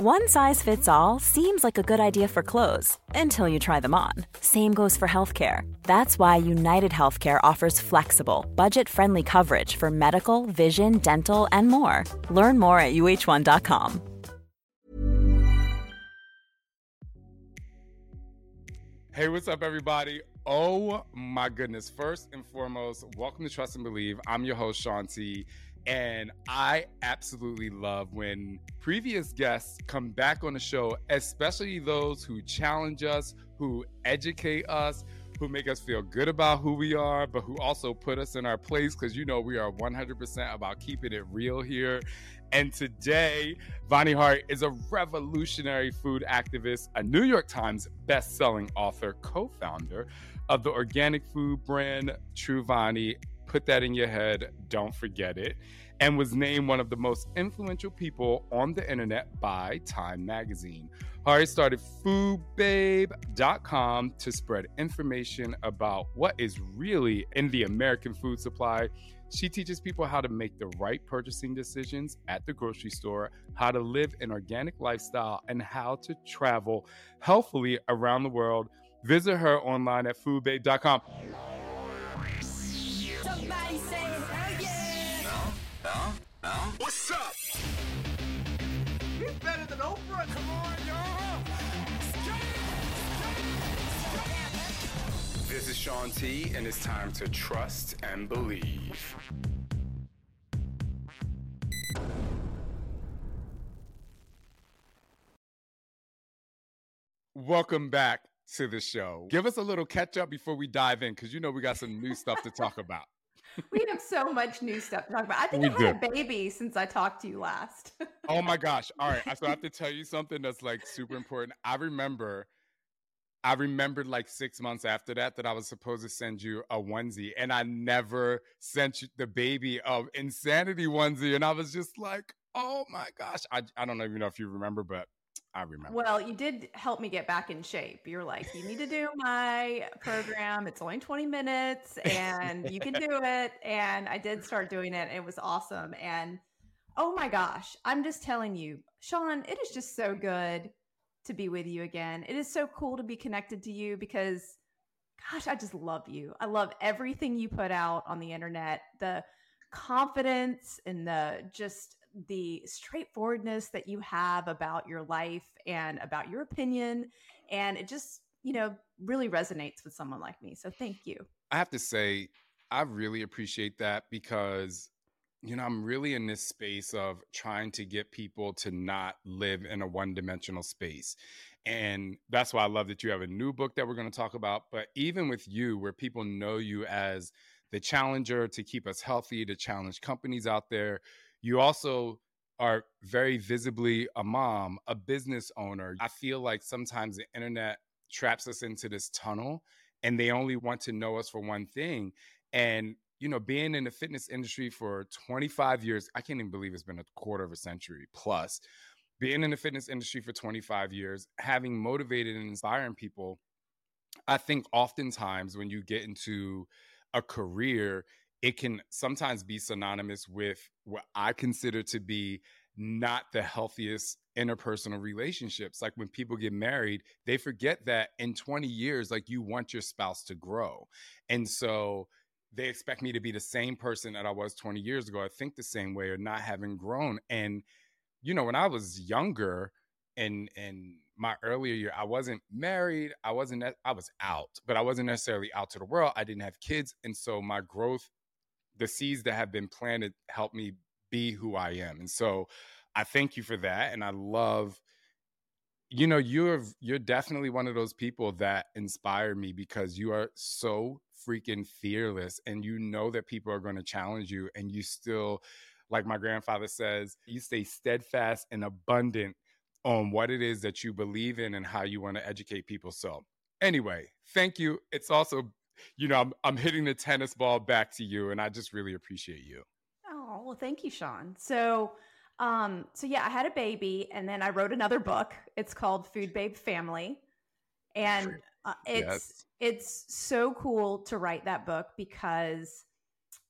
One size fits all seems like a good idea for clothes until you try them on. Same goes for healthcare. That's why United Healthcare offers flexible, budget friendly coverage for medical, vision, dental, and more. Learn more at uh1.com. Hey, what's up, everybody? Oh my goodness. First and foremost, welcome to Trust and Believe. I'm your host, Shaun T. And I absolutely love when previous guests come back on the show, especially those who challenge us, who educate us, who make us feel good about who we are, but who also put us in our place because you know we are 100% about keeping it real here. And today, Vani Hari is a revolutionary food activist, a New York Times best-selling author, co-founder of the organic food brand Truvani, put that in your head. Don't forget it. And was named one of the most influential people on the internet by Time Magazine. Hari started foodbabe.com to spread information about what is really in the American food supply. She teaches people how to make the right purchasing decisions at the grocery store, how to live an organic lifestyle, and how to travel healthfully around the world. Visit her online at foodbabe.com. Somebody say hell yeah! Huh? Huh? What's up? He's better than Oprah. Come on, y'all. This is Shaun T, and it's time to trust and believe. Welcome back to the show. Give us a little catch up before we dive in, because you know we got some new stuff to talk about. We have so much new stuff to talk about. I think We I've had a baby since I talked to you last. Oh my gosh. All right. So I have to tell you something that's like super important. I remember I remembered like six months after that that I was supposed to send you a onesie, and I never sent you the baby of insanity onesie. And I was just like, oh my gosh. I, I don't even know if you remember, but I remember. well, you did help me get back in shape. You're like, you need to do my program. It's only 20 minutes and you can do it. And I did start doing it. It was awesome. And oh my gosh, I'm just telling you, Shaun, it is just so good to be with you again. It is so cool to be connected to you because gosh, I just love you. I love everything you put out on the internet. The confidence and the just the straightforwardness that you have about your life and about your opinion and it just, you know, really resonates with someone like me. So thank you. I have to say, I really appreciate that because, you know, I'm really in this space of trying to get people to not live in a one dimensional space. And that's why I love that you have a new book that we're going to talk about. But even with you, where people know you as the challenger to keep us healthy, to challenge companies out there, you also are very visibly a mom, a business owner. I feel like sometimes the internet traps us into this tunnel and they only want to know us for one thing. And, you know, being in the fitness industry for 25 years, I can't even believe it's been a quarter of a century plus. Being in the fitness industry for 25 years, having motivated and inspiring people, I think oftentimes when you get into a career, it can sometimes be synonymous with what I consider to be not the healthiest interpersonal relationships. Like when people get married, they forget that in 20 years, like you want your spouse to grow. And so they expect me to be the same person that I was 20 years ago. I think the same way or not having grown. And, you know, when I was younger and, and, my earlier year, I wasn't married. I wasn't, I was out, but I wasn't necessarily out to the world. I didn't have kids. And so my growth the seeds that have been planted help me be who I am. And so I thank you for that. And I love, you know, you're you're definitely one of those people that inspire me because you are so freaking fearless and you know that people are going to challenge you and you still like my grandfather says, you stay steadfast and abundant on what it is that you believe in and how you want to educate people. So, anyway, thank you. It's also, you know, I'm, I'm hitting the tennis ball back to you, and I just really appreciate you. Oh, well, thank you, Shaun. So, um, so yeah, I had a baby and then I wrote another book. It's called Food Babe Family. And uh, it's yes. it's so cool to write that book because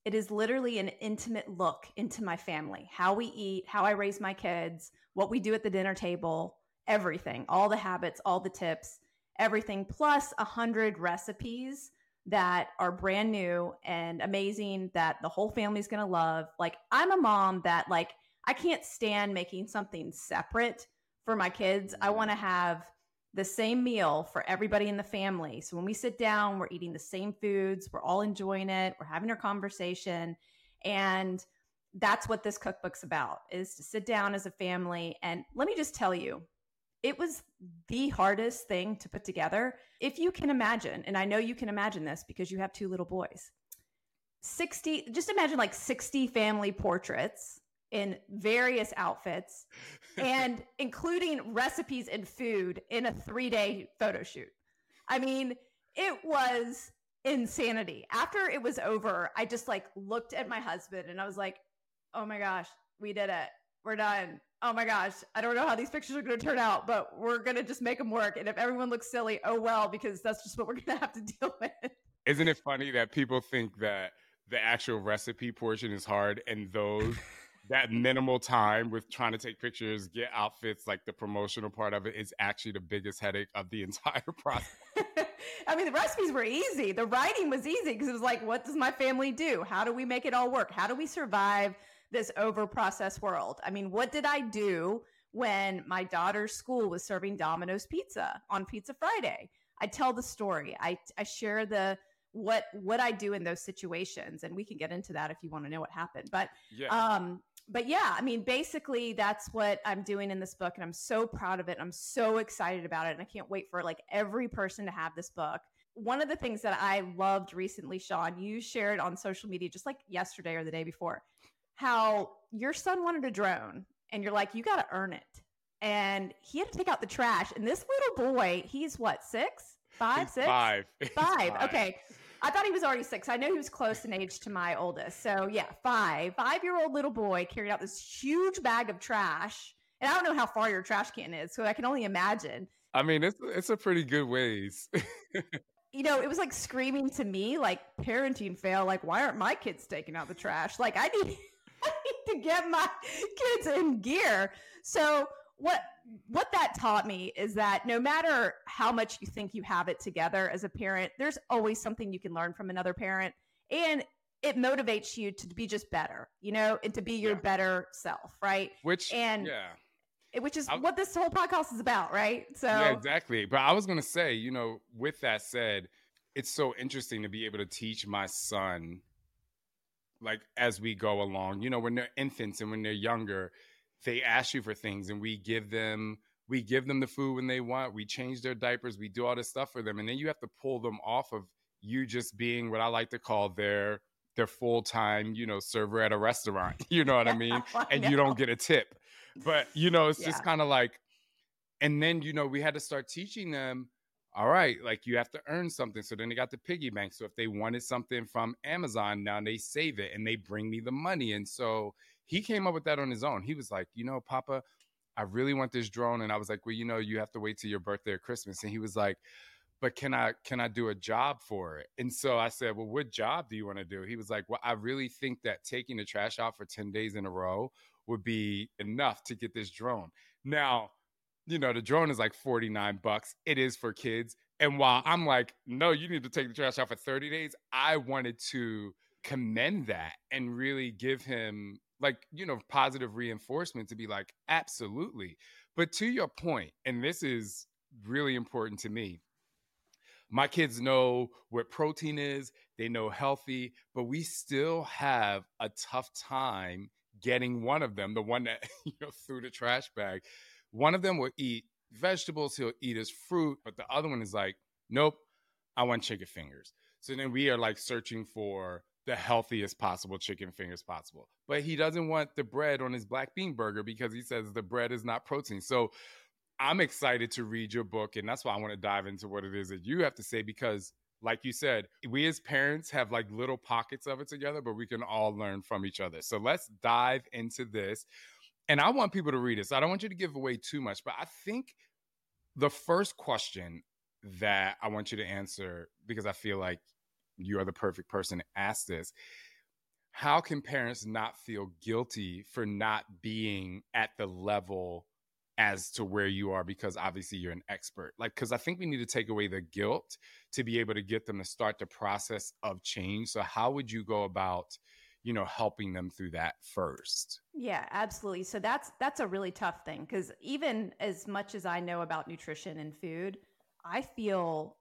it is literally an intimate look into my family, how we eat, how I raise my kids, what we do at the dinner table, everything, all the habits, all the tips, everything, plus a hundred recipes that are brand new and amazing that the whole family's gonna love. Like I'm a mom that like I can't stand making something separate for my kids. I want to have the same meal for everybody in the family. So when we sit down, we're eating the same foods, we're all enjoying it, we're having our conversation. And that's what this cookbook's about is to sit down as a family. And let me just tell you, it was the hardest thing to put together. If you can imagine, and I know you can imagine this because you have two little boys. 60 just imagine like 60 family portraits in various outfits and including recipes and food in a three day photo shoot. I mean, it was insanity. After it was over, I just like looked at my husband and I was like, oh my gosh, we did it. We're done. Oh my gosh, I don't know how these pictures are going to turn out, but we're going to just make them work. And if everyone looks silly, oh well, because that's just what we're going to have to deal with. Isn't it funny that people think that the actual recipe portion is hard and those that minimal time with trying to take pictures, get outfits, like the promotional part of it is actually the biggest headache of the entire process. I mean, the recipes were easy. The writing was easy because it was like, what does my family do? How do we make it all work? How do we survive this over processed world? I mean, what did I do when my daughter's school was serving Domino's pizza on Pizza Friday? I tell the story. I, I share the what what I do in those situations, and we can get into that if you want to know what happened. But yeah. um, but yeah, I mean, basically, that's what I'm doing in this book, and I'm so proud of it. I'm so excited about it, and I can't wait for like every person to have this book. One of the things that I loved recently, Shaun, you shared on social media just like yesterday or the day before, how your son wanted a drone, and you're like, you got to earn it, and he had to take out the trash. And this little boy, he's what six, five, six, five, five. Okay. I thought he was already six. I know he was close in age to my oldest. So yeah, five. Five year old little boy carried out this huge bag of trash. And I don't know how far your trash can is, so I can only imagine. I mean, it's it's a pretty good ways. you know, it was like screaming to me, like parenting fail. Like, why aren't my kids taking out the trash? Like, I need to get my kids in gear. So what what that taught me is that no matter how much you think you have it together as a parent, there's always something you can learn from another parent. And it motivates you to be just better, you know, and to be your yeah. better self, right? Which and yeah. Which is I, what this whole podcast is about, right? So Yeah, exactly. But I was gonna say, you know, with that said, it's so interesting to be able to teach my son like as we go along. You know, when they're infants and when they're younger, they ask you for things and we give them we give them the food when they want we change their diapers we do all this stuff for them and then you have to pull them off of you just being what i like to call their their full-time you know server at a restaurant you know what i mean I and you don't get a tip but you know it's yeah. just kind of like and then you know we had to start teaching them all right like you have to earn something so then they got the piggy bank so if they wanted something from amazon now they save it and they bring me the money and so he came up with that on his own. He was like, you know, Papa, I really want this drone. And I was like, well, you know, you have to wait till your birthday or Christmas. And he was like, but can I can I do a job for it? And so I said, well, what job do you want to do? He was like, well, I really think that taking the trash out for 10 days in a row would be enough to get this drone. Now, you know, the drone is like 49 bucks. It is for kids. And while I'm like, no, you need to take the trash out for 30 days, I wanted to commend that and really give him like you know positive reinforcement to be like absolutely but to your point and this is really important to me my kids know what protein is they know healthy but we still have a tough time getting one of them the one that you know threw the trash bag one of them will eat vegetables he'll eat his fruit but the other one is like nope i want chicken fingers so then we are like searching for the healthiest possible chicken fingers possible. But he doesn't want the bread on his black bean burger because he says the bread is not protein. So I'm excited to read your book, and that's why I want to dive into what it is that you have to say because like you said, we as parents have like little pockets of it together, but we can all learn from each other. So let's dive into this. And I want people to read. So I don't want you to give away too much, but I think the first question that I want you to answer, because I feel like you are the perfect person to ask this. How can parents not feel guilty for not being at the level as to where you are because obviously you're an expert like because i think we need to take away the guilt to be able to get them to start the process of change so how would you go about you know helping them through that first. Yeah absolutely. So that's that's a really tough thing because even as much as i know about nutrition and food i feel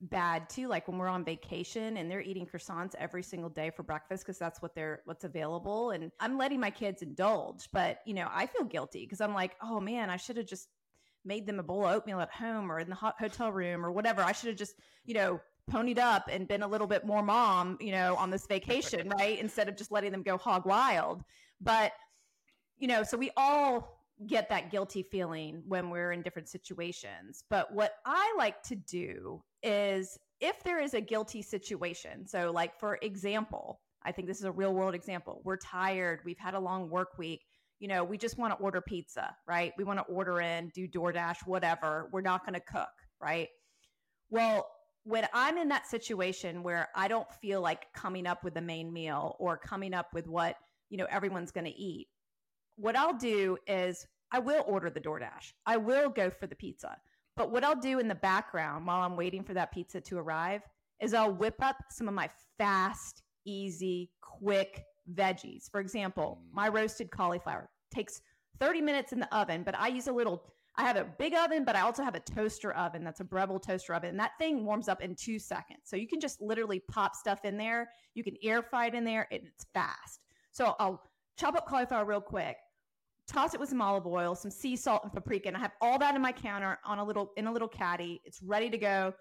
bad too like when we're on vacation and they're eating croissants every single day for breakfast because that's what they're what's available and i'm letting my kids indulge but you know i feel guilty because i'm like oh man i should have just made them a bowl of oatmeal at home or in the hot hotel room or whatever. I should have just you know ponied up and been a little bit more mom you know on this vacation right instead of just letting them go hog wild but you know so we all get that guilty feeling when we're in different situations. But what I like to do is if there is a guilty situation, so like for example, I think this is a real world example. We're tired, we've had a long work week. You know, we just want to order pizza, right? We want to order in, do DoorDash, whatever. We're not going to cook, right? Well, when I'm in that situation where I don't feel like coming up with the main meal or coming up with what, you know, everyone's going to eat, what I'll do is I will order the DoorDash. I will go for the pizza. But what I'll do in the background while I'm waiting for that pizza to arrive is I'll whip up some of my fast, easy, quick veggies. For example, my mm. roasted cauliflower takes 30 minutes in the oven, but I use a little I have a big oven, but I also have a toaster oven that's a Breville toaster oven. And that thing warms up in two seconds. So you can just literally pop stuff in there. You can air fry it in there, and it's fast. So I'll chop up cauliflower real quick toss it with some olive oil, some sea salt and paprika, and I have all that in my counter on a little in a little caddy. It's ready to go.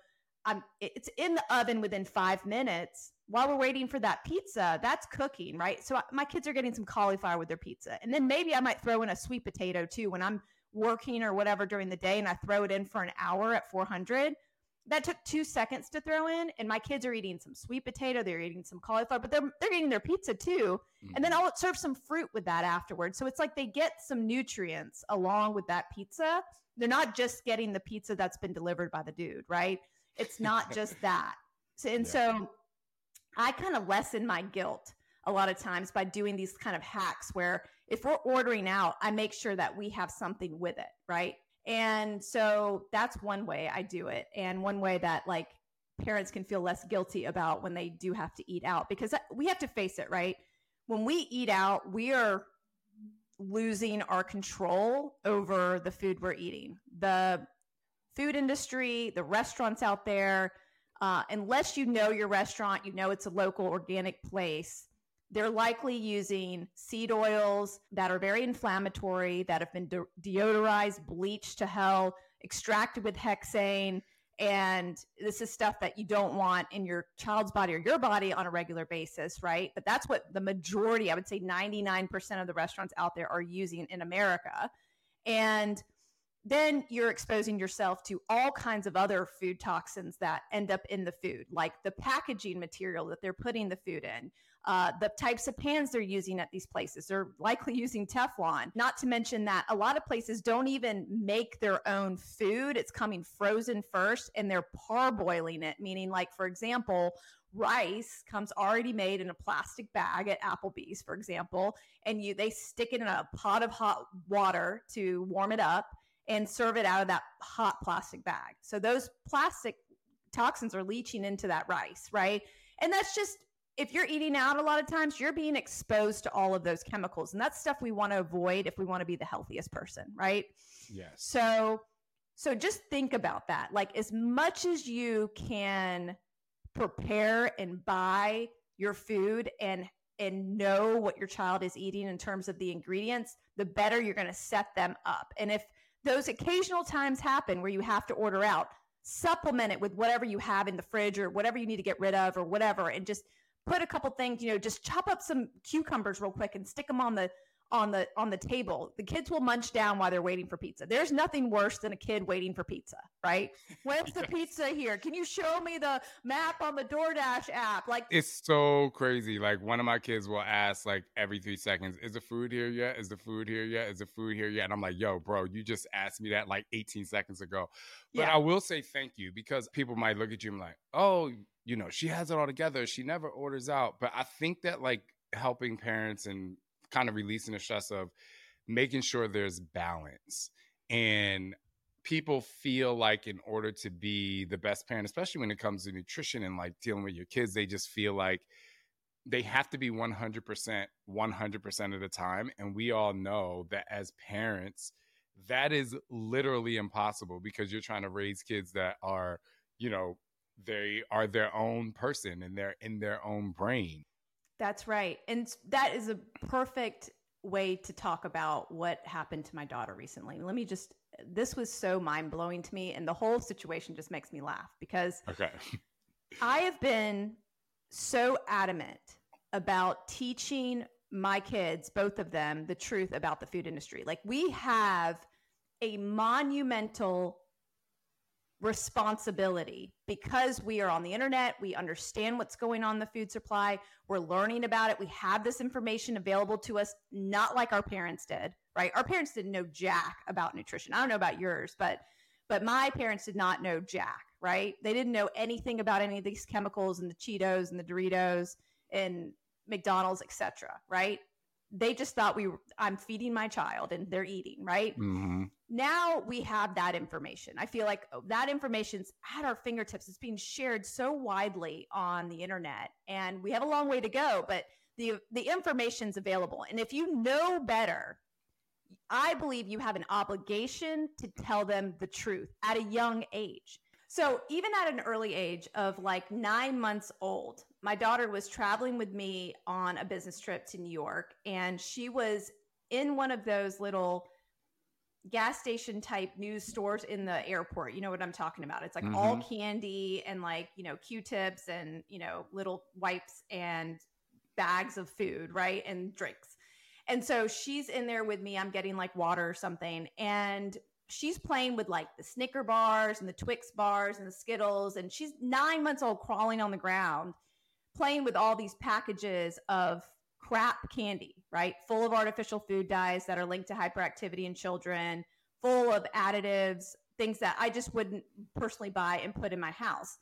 I'm it's in the oven within five minutes. While we're waiting for that pizza, that's cooking, right? So my kids are getting some cauliflower with their pizza, and then maybe I might throw in a sweet potato too when I'm working or whatever during the day, and I throw it in for an hour at 400 that took two seconds to throw in and my kids are eating some sweet potato they're eating some cauliflower but they're, they're eating their pizza too mm-hmm. and then mm-hmm. i'll serve some fruit with that afterwards so it's like they get some nutrients along with that pizza they're not just getting the pizza that's been delivered by the dude right it's not just that so, and yeah. so i kind of lessen my guilt a lot of times by doing these kind of hacks where if we're ordering out i make sure that we have something with it right and so that's one way I do it. And one way that like parents can feel less guilty about when they do have to eat out because we have to face it, right? When we eat out, we are losing our control over the food we're eating. The food industry, the restaurants out there, uh, unless you know your restaurant, you know it's a local organic place, they're likely using seed oils that are very inflammatory, that have been de- deodorized, bleached to hell, extracted with hexane. And this is stuff that you don't want in your child's body or your body on a regular basis, right? But that's what the majority, I would say 99% of the restaurants out there are using in America. And then you're exposing yourself to all kinds of other food toxins that end up in the food, like the packaging material that they're putting the food in, uh, the types of pans they're using at these places. They're likely using Teflon. Not to mention that a lot of places don't even make their own food. It's coming frozen first and they're parboiling it, meaning, like, for example, rice comes already made in a plastic bag at Applebee's, for example, and you they stick it in a pot of hot water to warm it up and serve it out of that hot plastic bag. So those plastic toxins are leaching into that rice, right? And that's just if you're eating out a lot of times, you're being exposed to all of those chemicals. And that's stuff we want to avoid if we want to be the healthiest person, right? Yes. So so just think about that. Like as much as you can prepare and buy your food and and know what your child is eating in terms of the ingredients, the better you're going to set them up. And if those occasional times happen where you have to order out, supplement it with whatever you have in the fridge or whatever you need to get rid of or whatever and just put a couple things, you know, just chop up some cucumbers real quick and stick them on the on the on the table. The kids will munch down while they're waiting for pizza. There's nothing worse than a kid waiting for pizza, right? When's the pizza here? Can you show me the map on the DoorDash app? Like it's so crazy. Like one of my kids will ask like every three seconds, "Is the food here yet? Is the food here yet? Is the food here yet?" And I'm like, "Yo, bro, you just asked me that like 18 seconds ago." But Yeah. I will say thank you because people might look at you and be like, "Oh, you know, she has it all together. She never orders out." But I think that like helping parents and kind of releasing the stress of making sure there's balance and people feel like in order to be the best parent especially when it comes to nutrition and like dealing with your kids they just feel like they have to be 100% 100% of the time and we all know that as parents that is literally impossible because you're trying to raise kids that are you know they are their own person and they're in their own brain That's right. And that is a perfect way to talk about what happened to my daughter recently. Let me just, this was so mind blowing to me. And the whole situation just makes me laugh because okay I have been so adamant about teaching my kids, both of them, the truth about the food industry. Like we have a monumental responsibility because we are on the internet, we understand what's going on the food supply, we're learning about it, we have this information available to us not like our parents did, right? Our parents didn't know jack about nutrition. I don't know about yours, but but my parents did not know jack, right? They didn't know anything about any of these chemicals and the Cheetos and the Doritos and McDonald's, etc., right? They just thought we were, I'm feeding my child and they're eating, right? hmm now we have that information. I feel like oh, that information's at our fingertips. It's being shared so widely on the internet, and we have a long way to go. But the the information's available, and if you know better, I believe you have an obligation to tell them the truth at a young age. So even at an early age of like nine months old, my daughter was traveling with me on a business trip to New York, and she was in one of those little gas station type news stores in the airport. You know what I'm talking about? It's like all mm-hmm. candy and like, you know, Q-tips and, you know, little wipes and bags of food, right? And drinks. And so she's in there with me. I'm getting like water or something. And she's playing with like the Snicker bars and the Twix bars and the Skittles. And she's nine months old, crawling on the ground, playing with all these packages of crap candy, right? Full of artificial food dyes that are linked to hyperactivity in children, full of additives, things that I just wouldn't personally buy and put in my house.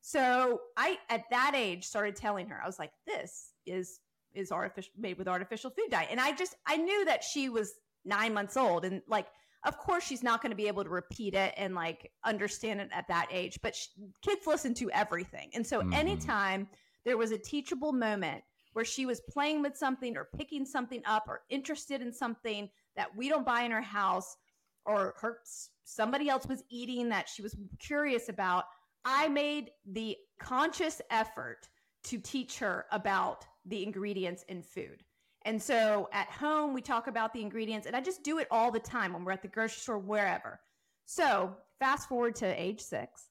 So I, at that age, started telling her, I was like, this is is artificial made with artificial food dye. And I just I knew that she was nine months old. And like, of course, she's not going to be able to repeat it and like understand it at that age. But sh- kids listen to everything. And so Mhm. anytime there was a teachable moment where she was playing with something or picking something up or interested in something that we don't buy in her house or her somebody else was eating that she was curious about i made the conscious effort to teach her about the ingredients in food. And so at home we talk about the ingredients and i just do it all the time when we're at the grocery store wherever. So fast forward to age six.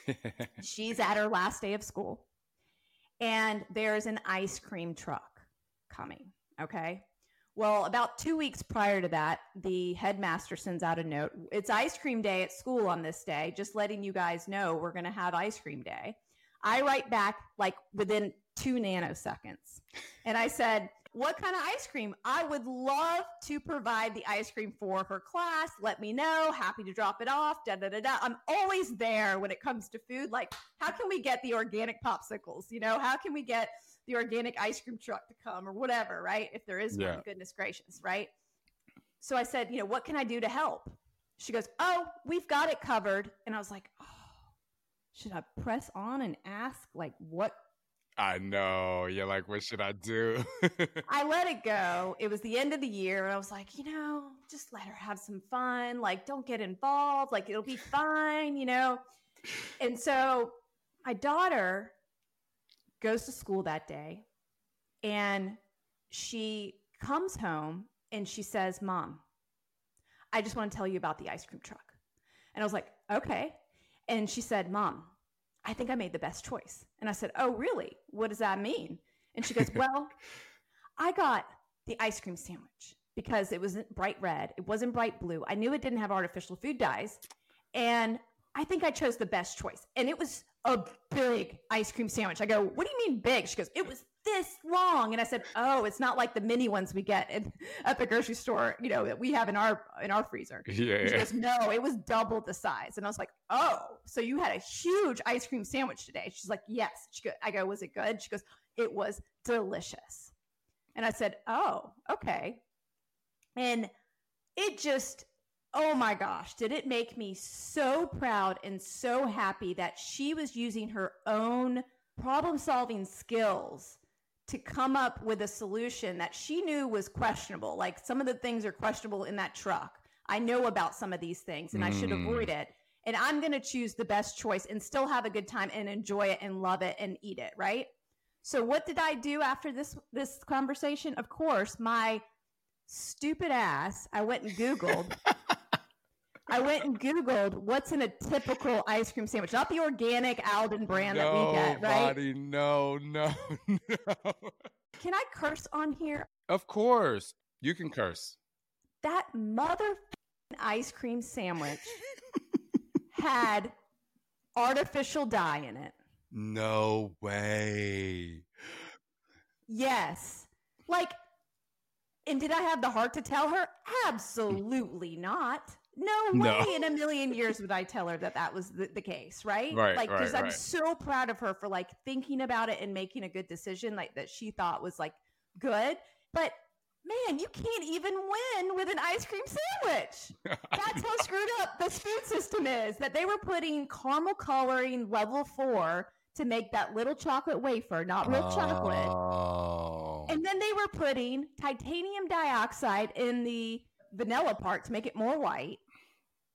She's at her last day of school and there's an ice cream truck coming. Okay. Well, about two weeks prior to that, the headmaster sends out a note. It's ice cream day at school on this day, just letting you guys know we're going to have ice cream day. I write back like within two nanoseconds. And I said, What kind of ice cream? I would love to provide the ice cream for her class. Let me know. Happy to drop it off. Da da da da. I'm always there when it comes to food. Like, how can we get the organic popsicles? You know, how can we get the organic ice cream truck to come or whatever, right? If there is Yeah. one, goodness gracious, right? So I said, you know, what can I do to help? She goes, oh, we've got it covered. And I was like, oh, should I press on and ask, like, what? I know. You're like, what should I do? I let it go. It was the end of the year. And I was like, you know, just let her have some fun. Like, don't get involved. Like, it'll be fine, you know? And so my daughter goes to school that day and she comes home and she says, Mom, I just want to tell you about the ice cream truck. And I was like, okay. And she said, Mom, I think I made the best choice. And I said, Oh, really? What does that mean? And she goes, Well, I got the ice cream sandwich because it wasn't bright red, it wasn't bright blue. I knew it didn't have artificial food dyes. And I think I chose the best choice. And it was a big ice cream sandwich. I go, What do you mean big? She goes, It was this long. And I said, Oh, it's not like the mini ones we get in, at the grocery store, you know, that we have in our in our freezer. Yeah. And she goes, No, it was double the size. And I was like, Oh, so you had a huge ice cream sandwich today. She's like, Yes. She go, I go, Was it good? She goes, It was delicious. And I said, Oh, okay. And it just, oh my gosh, did it make me so proud and so happy that she was using her own problem solving skills to come up with a solution that she knew was questionable. Like some of the things are questionable in that truck. I know about some of these things and I should Mm. avoid it. And I'm going to choose the best choice and still have a good time and enjoy it and love it and eat it, right? So what did I do after this this conversation? Of course, my stupid ass, I went and googled I went and googled what's in a typical ice cream sandwich, not the organic Alden brand that we get, right? No, no, no. Can I curse on here? Of course, you can curse. That mother ice cream sandwich had artificial dye in it. No way. Yes. Like, and did I have the heart to tell her? Absolutely not. No way No. in a million years would I tell her that that was the, the case, right? Right, Like, right, I'm right. so proud of her for like thinking about it and making a good decision, like that she thought was like good. But man, you can't even win with an ice cream sandwich. That's how screwed up this food system is. That they were putting caramel coloring level four to make that little chocolate wafer, not real chocolate. Oh. And then they were putting titanium dioxide in the vanilla part to make it more white.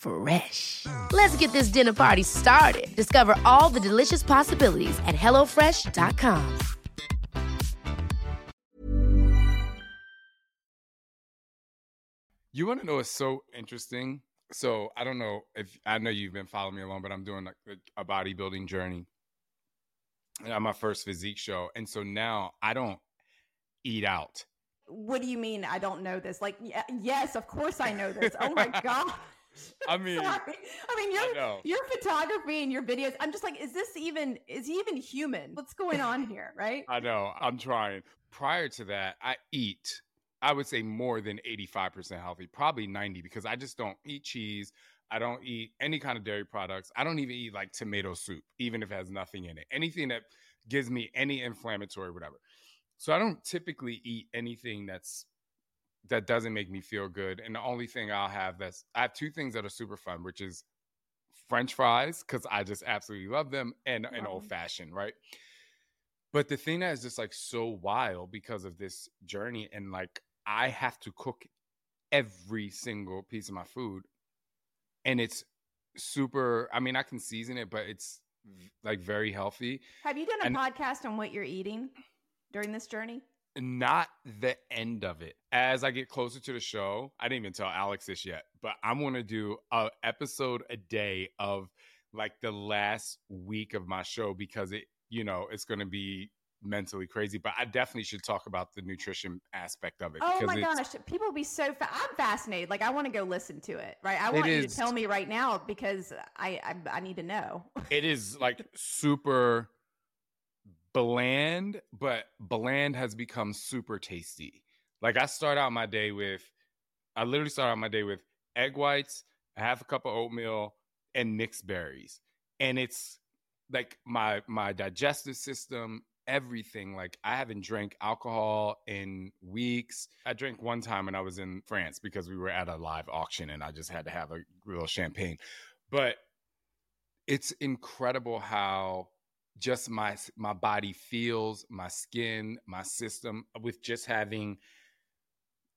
Fresh. Let's get this dinner party started. Discover all the delicious possibilities at hellofresh.com. You want to know what's so interesting? So I don't know if I know you've been following me along, but I'm doing like a, a bodybuilding journey. And I'm my first physique show, and so now I don't eat out. What do you mean? I don't know this. Like, y- yes, of course I know this. Oh my god. I mean, Sorry. I mean, your know. your photography and your videos. I'm just like, is this even? Is he even human? What's going on here? Right? I know. I'm trying. Prior to that, I eat, I would say more than 85% healthy, probably 90, because I just don't eat cheese. I don't eat any kind of dairy products. I don't even eat like tomato soup, even if it has nothing in it. Anything that gives me any inflammatory, whatever. So I don't typically eat anything that's that doesn't make me feel good. And the only thing I'll have that's I have two things that are super fun, which is French fries, because I just absolutely love them, and an old fashioned, right? But the thing that is just like so wild because of this journey, and like I have to cook every single piece of my food, and it's super. I mean, I can season it, but it's like very healthy. Have you done a And- podcast on what you're eating during this journey? Not the end of it. As I get closer to the show, I didn't even tell Alex this yet, but I'm gonna do a episode a day of like the last week of my show because it, you know, it's gonna be mentally crazy. But I definitely should talk about the nutrition aspect of it. Oh my gosh, people will be so. Fa- I'm fascinated. Like, I want to go listen to it. Right? I want you is. to tell me right now because I I, I need to know. it is like super bland, but bland has become super tasty. Like I start out my day with, I literally start out my day with egg whites, a half a cup of oatmeal, and mixed berries, and it's like my my digestive system, everything. Like I haven't drank alcohol in weeks. I drank one time when I was in France because we were at a live auction, and I just had to have a real champagne, but it's incredible how just my my body feels my skin my system with just having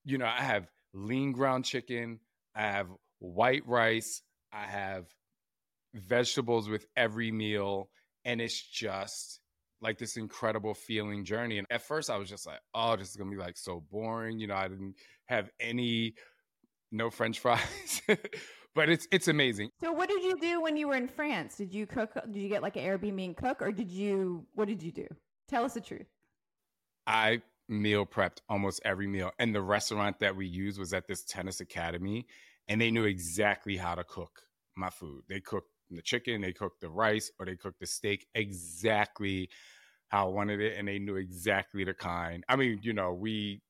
you know i have lean ground chicken i have white rice. I have vegetables with every meal. And it's just like this incredible feeling journey. And at first, I was just like, oh, this is going to be like so boring. You know, I didn't have any, no French fries. but it's it's amazing. So what did you do when you were in France? Did you cook did you get like an Airbnb and cook or did you what did you do? Tell us the truth. I meal prepped almost every meal. And the restaurant that we used was at this tennis academy and they knew exactly how to cook my food. They cooked the chicken, they cooked the rice, or they cooked the steak exactly how I wanted it, and they knew exactly the kind. I mean, you know, we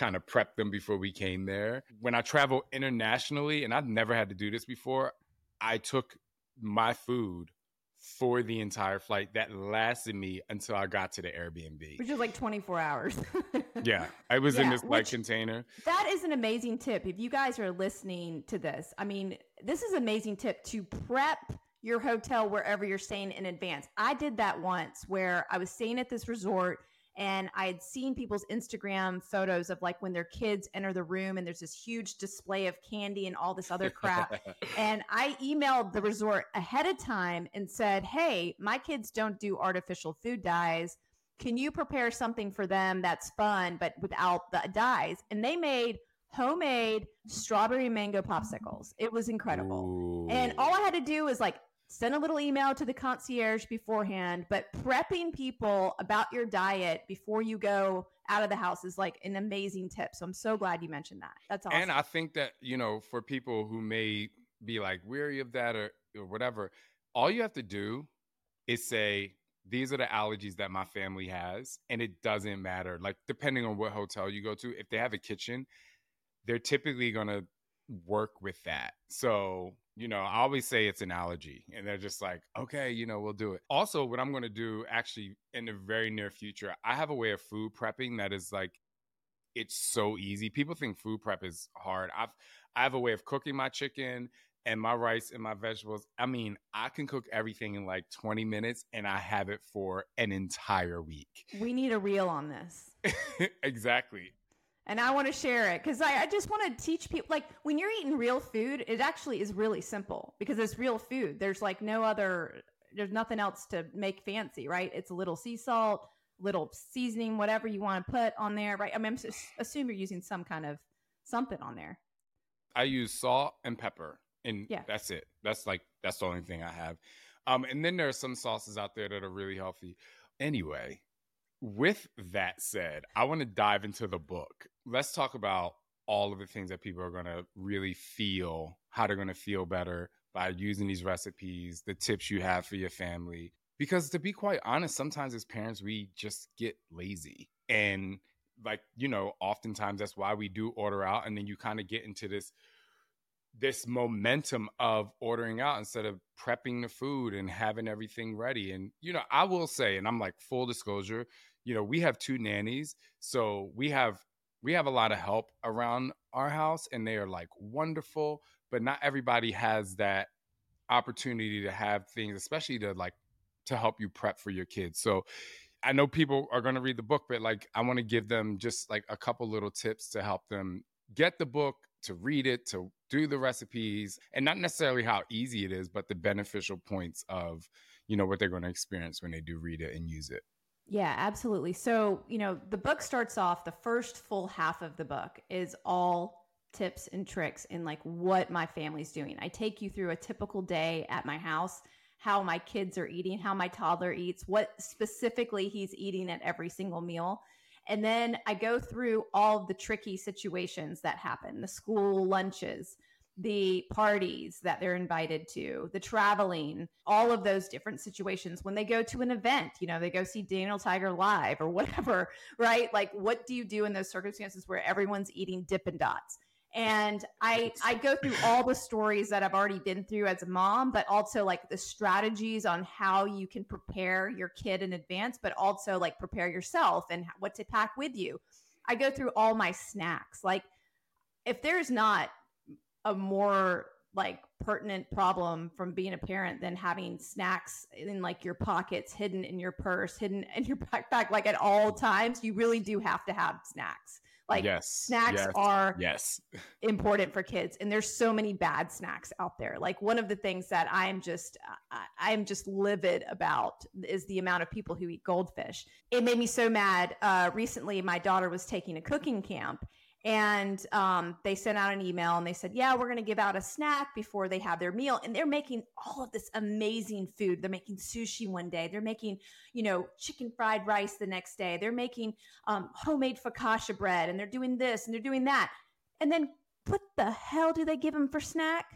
kind of prepped them before we came there. When I travel internationally, and I've never had to do this before, I took my food for the entire flight that lasted me until I got to the Airbnb. Which is like 24 hours. yeah. I was yeah, in this like container. That is an amazing tip. If you guys are listening to this, I mean, this is an amazing tip to prep your hotel wherever you're staying in advance. I did that once where I was staying at this resort and I had seen people's Instagram photos of like when their kids enter the room and there's this huge display of candy and all this other crap. and I emailed the resort ahead of time and said, Hey, my kids don't do artificial food dyes. Can you prepare something for them that's fun, but without the dyes? And they made homemade strawberry mango popsicles. It was incredible. Ooh. And all I had to do was like send a little email to the concierge beforehand, but prepping people about your diet before you go out of the house is like an amazing tip. So I'm so glad you mentioned that. That's awesome. And I think that, you know, for people who may be like weary of that or, or whatever, all you have to do is say, these are the allergies that my family has. And it doesn't matter. Like, depending on what hotel you go to, if they have a kitchen, they're typically going to work with that. So you know, I always say it's an allergy, and they're just like, okay, you know, we'll do it. Also, what I'm going to do actually in the very near future, I have a way of food prepping that is like, it's so easy. People think food prep is hard. I've I have a way of cooking my chicken and my rice and my vegetables. I mean, I can cook everything in like 20 minutes and I have it for an entire week. We need a reel on this. exactly and I want to share it because I, I, just want to teach people like when you're eating real food, it actually is really simple because it's real food. There's like no other, there's nothing else to make fancy, right? It's a little sea salt, little seasoning, whatever you want to put on there, right? I mean, I'm just, assume you're using some kind of something on there. I use salt and pepper, and yeah. that's it. That's like that's the only thing I have. Um, and then there are some sauces out there that are really healthy. Anyway, with that said, I want to dive into the book. Let's talk about all of the things that people are going to really feel, how they're going to feel better by using these recipes, the tips you have for your family. Because to be quite honest, sometimes as parents, we just get lazy. And like, you know, oftentimes that's why we do order out. And then you kind of get into this this momentum of ordering out instead of prepping the food and having everything ready. And, you know, I will say, and I'm like full disclosure, you know, we have two nannies, so we have we have a lot of help around our house and they are like wonderful, but not everybody has that opportunity to have things, especially to like to help you prep for your kids. So I know people are going to read the book, but like I want to give them just like a couple little tips to help them get the book, to read it, to do the recipes, and not necessarily how easy it is, but the beneficial points of, you know, what they're going to experience when they do read it and use it. Yeah, absolutely. So, you know, the book starts off, the first full half of the book is all tips and tricks in like what my family's doing. I take you through a typical day at my house, how my kids are eating, how my toddler eats, what specifically he's eating at every single meal. And then I go through all the tricky situations that happen, the school lunches, the parties that they're invited to, the traveling, all of those different situations. When they go to an event, you know, they go see Daniel Tiger live or whatever, right? Like, what do you do in those circumstances where everyone's eating Dippin' Dots? And I I go through all the stories that I've already been through as a mom, but also like the strategies on how you can prepare your kid in advance, but also like prepare yourself and what to pack with you. I go through all my snacks. Like if there's not a more like pertinent problem from being a parent than having snacks in like your pockets hidden in your purse hidden in your backpack like at all times. You really do have to have snacks. Like yes, snacks yes, are yes. important for kids and there's so many bad snacks out there. Like one of the things that i'm just I, i'm just livid about is the amount of people who eat goldfish. It made me so mad uh, recently my daughter was taking a cooking camp and um, they sent out an email and they said yeah we're going to give out a snack before they have their meal. And they're making all of this amazing food. They're making sushi one day. They're making you know chicken fried rice the next day. They're making um, homemade focaccia bread and they're doing this and they're doing that. And then what the hell do they give them for snack?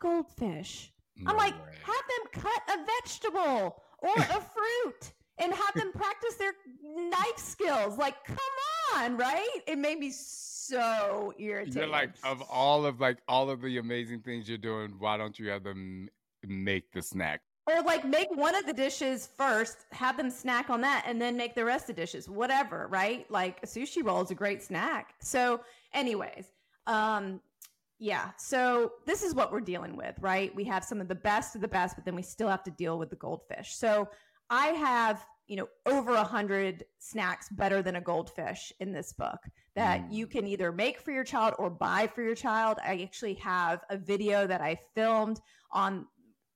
Goldfish. I'm like way. have them cut a vegetable or a fruit and have them practice their knife skills. Like come on right? It made me so irritated You're like of all of like all of the amazing things you're doing. Why don't you have them make the snack? or like make one of the dishes first have them snack on that and then make the rest of the dishes whatever right? Like a sushi roll is a great snack. So anyways um yeah so this is what we're dealing with right? We have some of the best of the best but then we still have to deal with the goldfish. So i have you know over a hundred snacks better than a goldfish in this book that you can either make for your child or buy for your child i actually have a video that i filmed on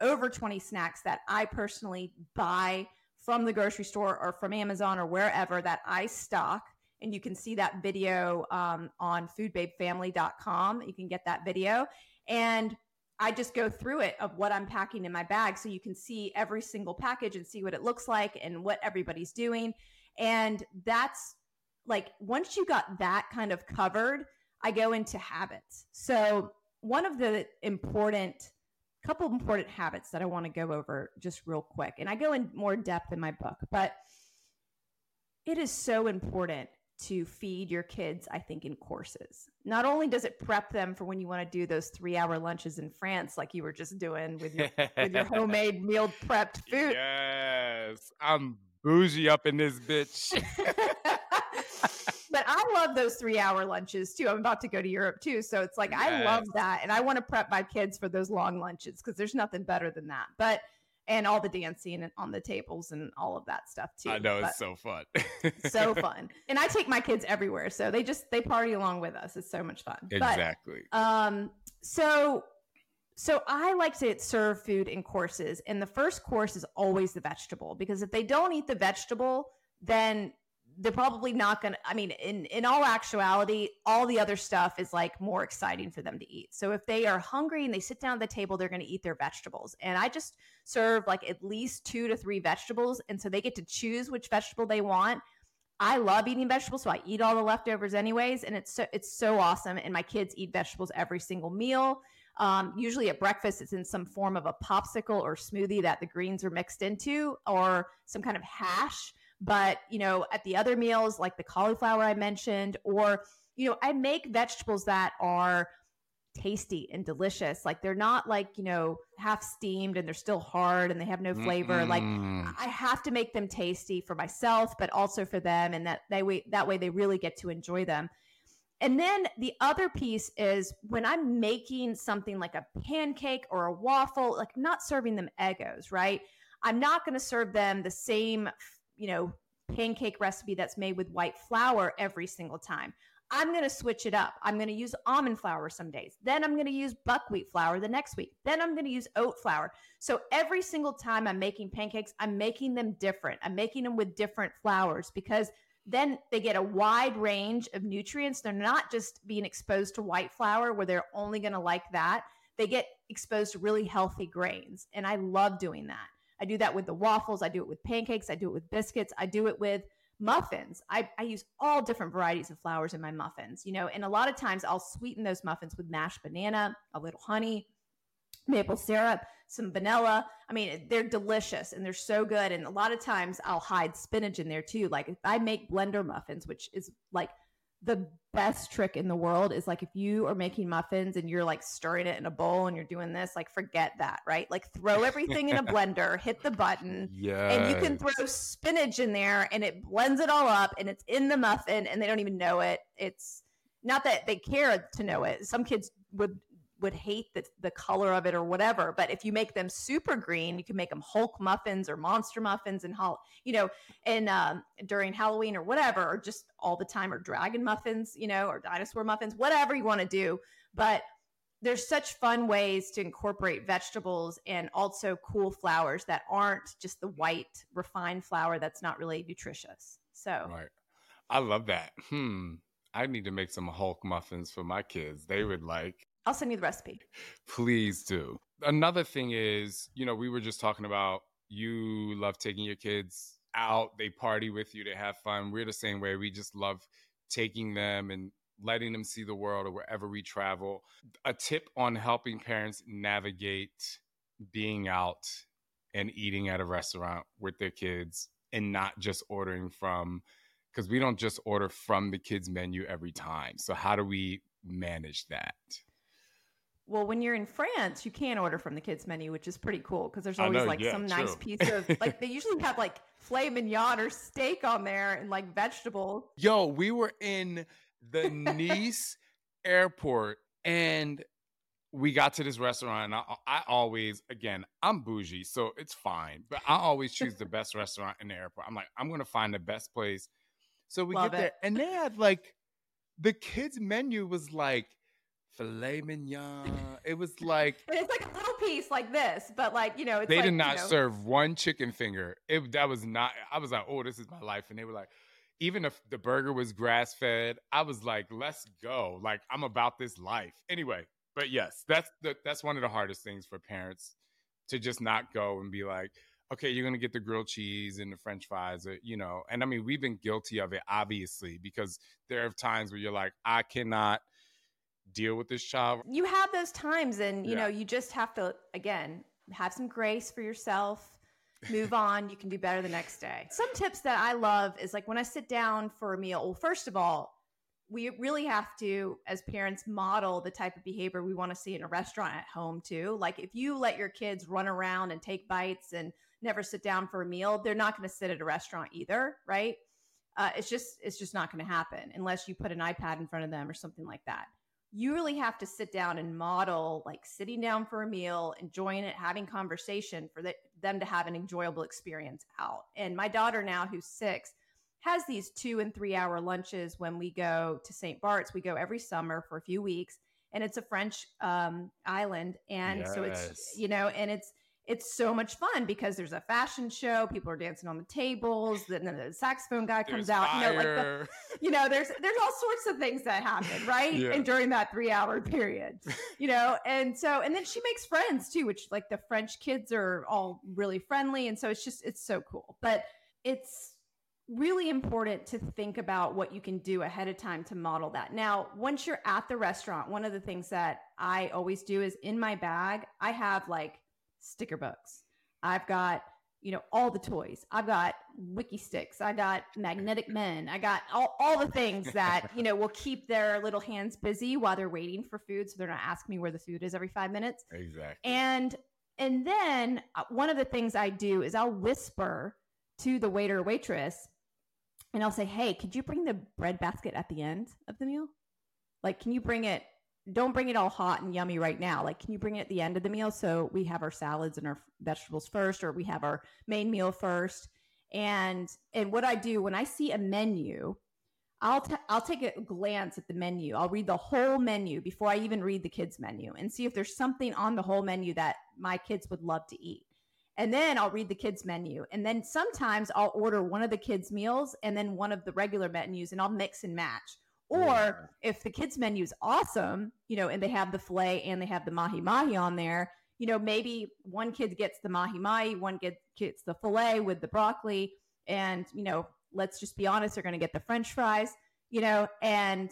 over 20 snacks that I personally buy from the grocery store or from Amazon or wherever that I stock. And you can see that video um, on foodbabefamily.com. You can get that video. And I just go through it of what I'm packing in my bag so you can see every single package and see what it looks like and what everybody's doing. And that's like once you got that kind of covered, I go into habits. So, one of the important couple of important habits that I want to go over just real quick. And I go in more depth in my book, but it is so important to feed your kids, I think, in courses. Not only does it prep them for when you want to do those three hour lunches in France, like you were just doing with your, with your homemade meal prepped food. Yes, I'm bougie up in this bitch. but I love those three hour lunches too. I'm about to go to Europe too. So it's like, I love that. And I want to prep my kids for those long lunches because there's nothing better than that. But, and all the dancing and on the tables and all of that stuff too. I know But it's so fun. so fun. And I take my kids everywhere. So they just, they party along with us. It's so much fun. But, exactly. um, so so I like to serve food in courses, and the first course is always the vegetable because if they don't eat the vegetable, then they're probably not gonna. I mean, in in all actuality, all the other stuff is like more exciting for them to eat. So if they are hungry and they sit down at the table, they're gonna eat their vegetables, and I just serve like at least two to three vegetables, and so they get to choose which vegetable they want. I love eating vegetables, so I eat all the leftovers anyways, and it's so it's so awesome. And my kids eat vegetables every single meal. Um, usually at breakfast, it's in some form of a popsicle or smoothie that the greens are mixed into, or some kind of hash. But you know, at the other meals, like the cauliflower I mentioned, or you know, I make vegetables that are tasty and delicious. Like they're not like you know half steamed and they're still hard and they have no flavor. Like Mm-mm. I have to make them tasty for myself, but also for them, and that they way that way they really get to enjoy them. And then the other piece is when I'm making something like a pancake or a waffle, like I'm not serving them Eggos, right? I'm not going to serve them the same, you know, pancake recipe that's made with white flour every single time. I'm going to switch it up. I'm going to use almond flour some days. Then I'm going to use buckwheat flour the next week. Then I'm going to use oat flour. So every single time I'm making pancakes, I'm making them different. I'm making them with different flours because then they get a wide range of nutrients. They're not just being exposed to white flour where they're only going to like that. They get exposed to really healthy grains. And I love doing that. I do that with the waffles. I do it with pancakes. I do it with biscuits. I do it with muffins. I, I use all different varieties of flours in my muffins, you know, and a lot of times I'll sweeten those muffins with mashed banana, a little honey, maple syrup, some vanilla. I mean, they're delicious and they're so good. And a lot of times I'll hide spinach in there too. Like if I make blender muffins, which is like the best trick in the world, is like if you are making muffins and you're like stirring it in a bowl and you're doing this, like forget that, right? Like throw everything in a blender, hit the button, Yeah. and you can throw spinach in there and it blends it all up and it's in the muffin and they don't even know it. It's not that they care to know it. Some kids would would hate the, the color of it or whatever. But if you make them super green, you can make them Hulk muffins or monster muffins and how you know, and um, during Halloween or whatever, or just all the time, or dragon muffins, you know, or dinosaur muffins, whatever you want to do. But there's such fun ways to incorporate vegetables and also cool flowers that aren't just the white refined flour that's not really nutritious. So Right. I love that. Hmm. I need to make some Hulk muffins for my kids. They would like. I'll send you the recipe. Please do. Another thing is, you know, we were just talking about you love taking your kids out, they party with you, they have fun. We're the same way. We just love taking them and letting them see the world or wherever we travel. A tip on helping parents navigate being out and eating at a restaurant with their kids and not just ordering from because we don't just order from the kids menu every time. So how do we manage that? Well, when you're in France, you can order from the kids menu, which is pretty cool because there's always know, like yeah, some nice true. piece of like they usually have like filet mignon or steak on there and like vegetables. Yo, we were in the Nice airport and we got to this restaurant and I, I always again i'm bougie so it's fine but i always choose the best restaurant in the airport i'm like i'm gonna find the best place so we Love get there and they had like the kids menu was like filet mignon it was like And it's like a little piece like this, but like you know, it's they like, did you not know, serve one chicken finger. It that was not. I was like, oh, this is my life, and they were like, even if the burger was grass fed, I was like, let's go. Like I'm about this life anyway. But yes, that's the, that's one of the hardest things for parents to just not go and be like, okay, you're gonna get the grilled cheese and the French fries, or you know. And I mean, we've been guilty of it, obviously, because there are times where you're like, I cannot deal with this child. you have those times and you Yeah. know you just have to again have some grace for yourself move on you can do better the next day some tips that i love is like when i sit down for a meal well first of all we really have to as parents model the type of behavior we want to see in a restaurant at home too like if you let your kids run around and take bites and never sit down for a meal they're not going to sit at a restaurant either right uh, it's just it's just not going to happen unless you put an ipad in front of them or something like that you really have to sit down and model like sitting down for a meal, enjoying it, having conversation for the, them to have an enjoyable experience out. And my daughter now, who's six, has these two and three hour lunches when we go to St. Bart's. We go every summer for a few weeks, and it's a French um, island, and so it's you know, and it's it's so much fun because there's a fashion show, people are dancing on the tables, then the saxophone guy comes There's out, you know, like the, you know there's there's all sorts of things that happen right? Yeah. and during that three hour period you know? And so and then she makes friends too which like the french kids are all really friendly. And so it's just it's so cool. But it's really important to think about what you can do ahead of time to model that. Now once you're at the restaurant one of the things that i always do is in my bag i have like sticker books. I've got you know all the toys. I've got Wikki Stix. I got magnetic men. I got all, all the things that you know will keep their little hands busy while they're waiting for food so they're not asking me where the food is every five minutes. Exactly. and and then uh, one of the things i do is i'll whisper to the waiter or waitress and i'll say hey could you bring the bread basket at the end of the meal? Like can you bring it don't bring it all hot and yummy right now like can you bring it at the end of the meal so we have our salads and our vegetables first or we have our main meal first and and what i do when i see a menu I'll t- I'll take a glance at the menu. I'll read the whole menu before I even read the kids menu and see if there's something on the whole menu that my kids would love to eat. And then I'll read the kids menu. And then sometimes I'll order one of the kids meals and then one of the regular menus and I'll mix and match. Or if the kids menu is awesome, you know, and they have the filet and they have the mahi mahi on there, you know, maybe one kid gets the mahi mahi, one kid gets the filet with the broccoli, and you know, let's just be honest, they're going to get the French fries, you know, and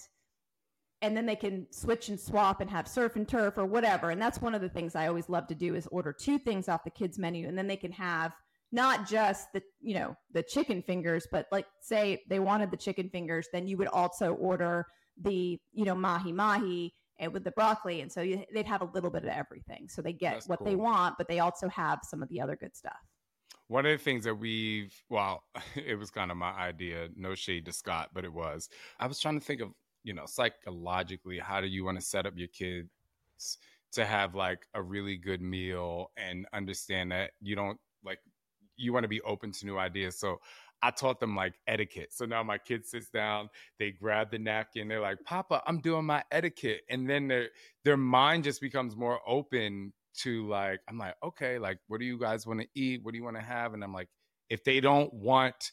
and then they can switch and swap and have surf and turf or whatever. And that's one of the things I always love to do is order two things off the kids menu, and then they can have not just the you know the chicken fingers, but like say they wanted the chicken fingers, then you would also order the you know mahi mahi and with the broccoli, and so you, they'd have a little bit of everything, so they get That's what they want, but they also have some of the other good stuff. One of the things that we've, well, it was kind of my idea, no shade to Scott, but it was. I was trying to think of, you know, psychologically, how do you want to set up your kids to have like a really good meal and understand that you don't like you want to be open to new ideas. So I taught them like etiquette. So now my kid sits down, they grab the napkin, they're like, "Papa, I'm doing my etiquette," and then their their mind just becomes more open to like, I'm like, okay, like, what do you guys want to eat? What do you want to have? And I'm like, if they don't want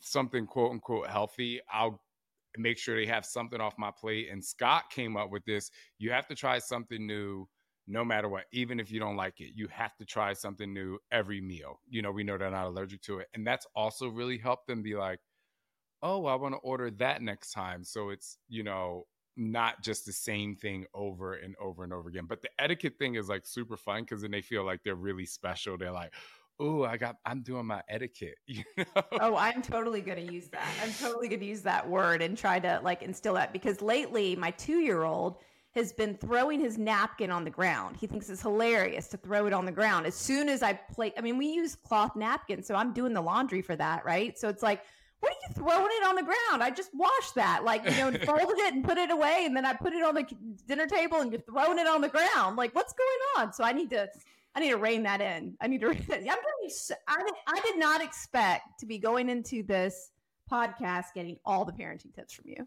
something quote unquote healthy, I'll make sure they have something off my plate. And Scott came up with this: you have to try something new no matter what, even if you don't like it, you have to try something new every meal. You know, we know they're not allergic to it. And that's also really helped them be like, oh, I want to order that next time. So it's, you know, not just the same thing over and over and over again. But the etiquette thing is like super fun because then they feel like they're really special. They're like, oh, I got, I'm doing my etiquette. You know? Oh, I'm totally going to use that. I'm totally going to use that word and try to like instill that because lately my two year old, has been throwing his napkin on the ground. He thinks it's hilarious to throw it on the ground. As soon as I play, I mean, we use cloth napkins, so I'm doing the laundry for that, right? So it's like, what are you throwing it on the ground? I just washed that, like you know, folded it and put it away, and then I put it on the dinner table, and you're throwing it on the ground. Like, what's going on? So I need to, I need to rein that in. I need to. Rein that, I'm to. I did, I did not expect to be going into this podcast getting all the parenting tips from you.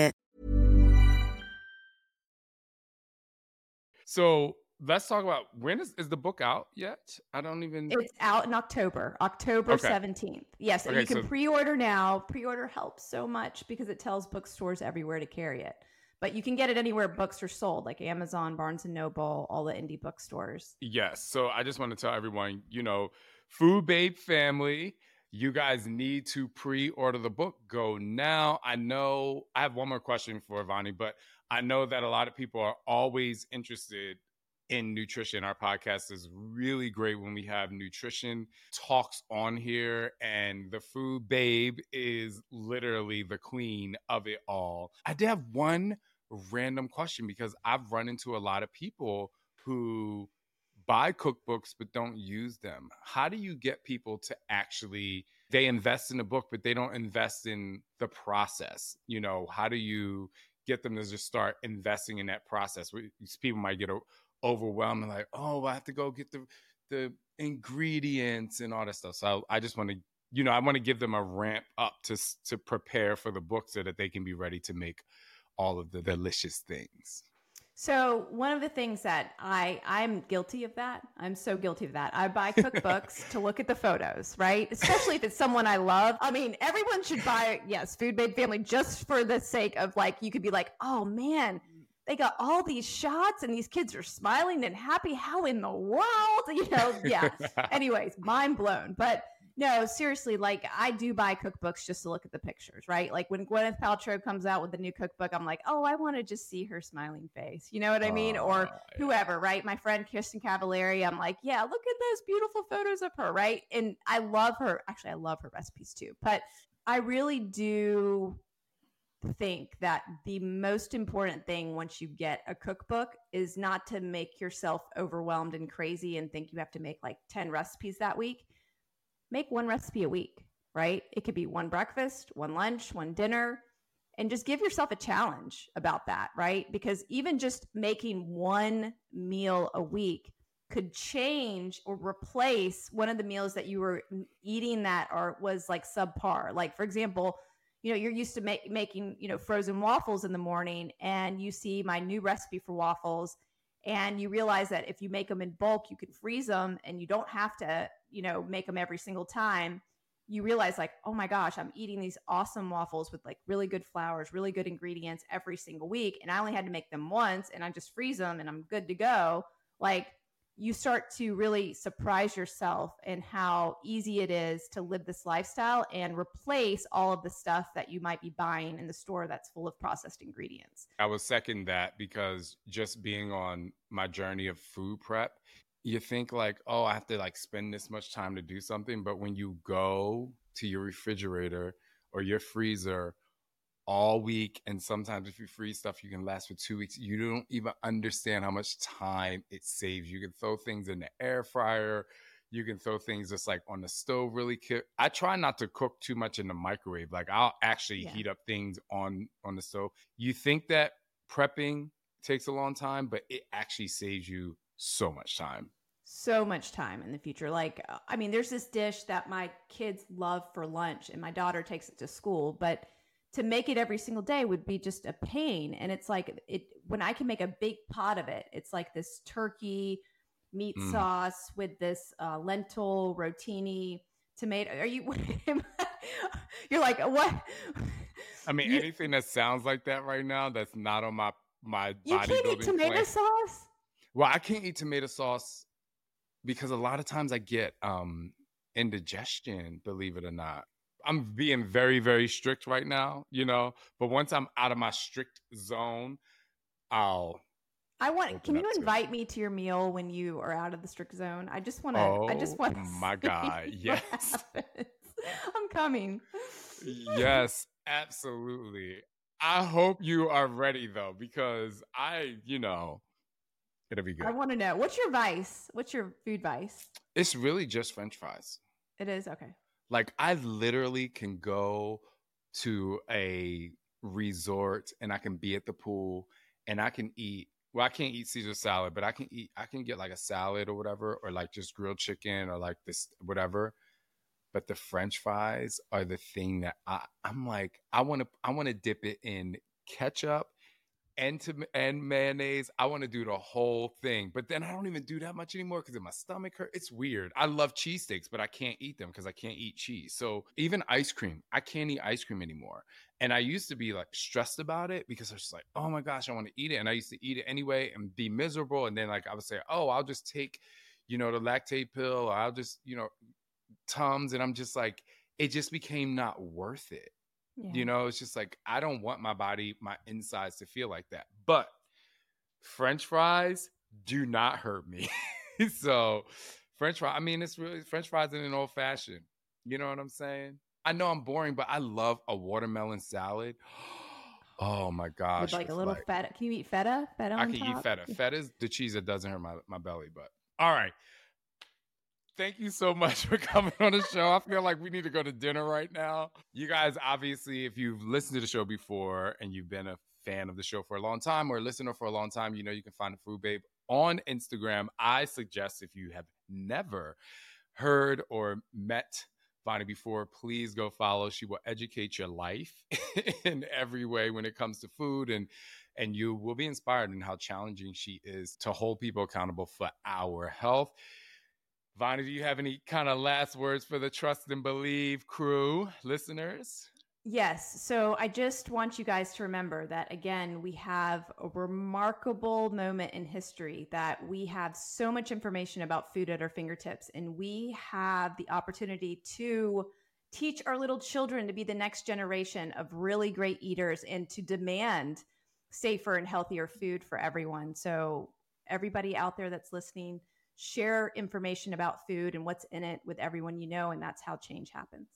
So let's talk about when is, is the book out yet? I don't even. It's out in October, October Okay. 17th. Yes, and Okay, you can so- pre order now. Pre order helps so much because it tells bookstores everywhere to carry it. But you can get it anywhere books are sold, like Amazon, Barnes and Noble, all the indie bookstores. Yes. So I just want to tell everyone, you know, Food Babe family, you guys need to pre-order the book. Go now. I know I have one more question for Vani, but I know that a lot of people are always interested in nutrition. Our podcast is really great when we have nutrition talks on here, and the food babe is literally the queen of it all. I did have one random question because I've run into a lot of people who buy cookbooks but don't use them. How do you get people to actually they invest in a book but they don't invest in the process? You know, how do you get them to just start investing in that process? People might get overwhelmed and like, "Oh, I have to go get the the ingredients and all that stuff." So I just want to you know, I want to give them a ramp up to to prepare for the book so that they can be ready to make all of the delicious things. So one of the things that I I'm guilty of that. I'm so guilty of that. I buy cookbooks to look at the photos, right? Especially if it's someone I love. I mean, everyone should buy yes, Food Babe Family just for the sake of like you could be like, "Oh man, they got all these shots and these kids are smiling and happy. How in the world?" You know, yeah. Anyways, mind blown. But no, seriously, like I do buy cookbooks just to look at the pictures, right? Like when Gwyneth Paltrow comes out with a new cookbook, I'm like, oh, I want to just see her smiling face. You know what I mean? or ah, yeah. whoever, right? My friend Kristin Cavallari, I'm like, yeah, look at those beautiful photos of her, right? And I love her. Actually, I love her recipes too. But I really do think that the most important thing once you get a cookbook is not to make yourself overwhelmed and crazy and think you have to make like 10 recipes that week. Make one recipe a week, right? It could be one breakfast, one lunch, one dinner, and just give yourself a challenge about that, right? Because even just making one meal a week could change or replace one of the meals that you were eating that are was like subpar. Like for example, you know, you're used to make, making, you know, frozen waffles in the morning and you see my new recipe for waffles and you realize that if you make them in bulk, you can freeze them and you don't have to, you know, make them every single time. You realize like, oh my gosh, I'm eating these awesome waffles with like really good flours, really good ingredients every single week and I only had to make them once and I just freeze them and I'm good to go. Like you start to really surprise yourself in how easy it is to live this lifestyle and replace all of the stuff that you might be buying in the store that's full of processed ingredients. I would second that because just being on my journey of food prep, you think like, oh, I have to like spend this much time to do something. But when you go to your refrigerator or your freezer all week. And sometimes if you freeze stuff, you can last for two weeks. You don't even understand how much time it saves. You can throw things in the air fryer. You can throw things just like on the stove really quick. I try not to cook too much in the microwave. Like I'll actually yeah. heat up things on on the stove. You think that prepping takes a long time, but it actually saves you so much time so much time in the future. Like, uh, I mean, there's this dish that my kids love for lunch, and my daughter takes it to school, but to make it every single day would be just a pain. And it's like it when I can make a big pot of it, it's like this turkey meat mm. sauce with this uh, lentil rotini tomato. Are you? you're like what? I mean, you, anything that sounds like that right now that's not on my my you can't eat tomato plan. sauce. Well, I can't eat tomato sauce because a lot of times I get um indigestion. Believe it or not. I'm being very, very strict right now, you know. But once I'm out of my strict zone, I'll. I want. Can you invite me to your meal when you are out of the strict zone? I just want to. Oh, I just want. my God! Yes. I'm coming. yes, absolutely. I hope you are ready though, because I, you know, it'll be good. I want to know what's your vice. What's your food vice? It's really just French fries. It is okay. Like I literally can go to a resort and I can be at the pool and I can eat well, I can't eat Caesar salad, but I can eat I can get like a salad or whatever, or like just grilled chicken or like this whatever. But the French fries are the thing that I, I'm like, I wanna I wanna dip it in ketchup and to and mayonnaise. I want to do the whole thing, but then I don't even do that much anymore because my stomach hurt. It's weird. I love cheesesteaks, but I can't eat them because I can't eat cheese. So even ice cream, I can't eat ice cream anymore. And I used to be like stressed about it because I was like, oh my gosh, I want to eat it, and I used to eat it anyway and be miserable. And then like I would say, oh, I'll just take, you know, the Lactaid pill, or I'll just, you know, tums, and I'm just like, it just became not worth it. Yeah. You know, it's just like I don't want my body, my insides to feel like that. But French fries do not hurt me. so French fry, I mean, it's really French fries in an old fashioned. You know what I'm saying? I know I'm boring, but I love a watermelon salad. Oh my gosh! With like a little like, feta. Can you eat feta? Feta. I can top? eat feta. Feta is the cheese that doesn't hurt my, my belly. But all right, Thank you so much for coming on the show. I feel like we need to go to dinner right now. You guys, obviously, if you've listened to the show before and you've been a fan of the show for a long time or a listener for a long time, you know you can find Food Babe on Instagram. I suggest if you have never heard or met Vani before, please go follow. She will educate your life in every way when it comes to food and and you will be inspired in how challenging she is to hold people accountable for our health. Vani, do you have any kind of last words for the Trust and Believe crew listeners? Yes. So I just want you guys to remember that again, we have a remarkable moment in history that we have so much information about food at our fingertips, and we have the opportunity to teach our little children to be the next generation of really great eaters and to demand safer and healthier food for everyone. So, everybody out there that's listening, share information about food and what's in it with everyone you know. And that's how change happens.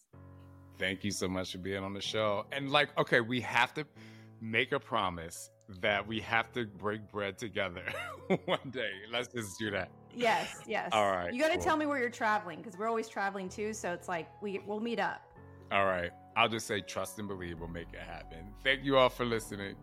Thank you so much for being on the show. And like, okay, we have to make a promise that we have to break bread together one day. Let's just do that. Yes, yes. All right. You got to cool. tell me where you're traveling because we're always traveling too. So it's like we we'll meet up. All right. I'll just say trust and believe. We'll make it happen. Thank you all for listening.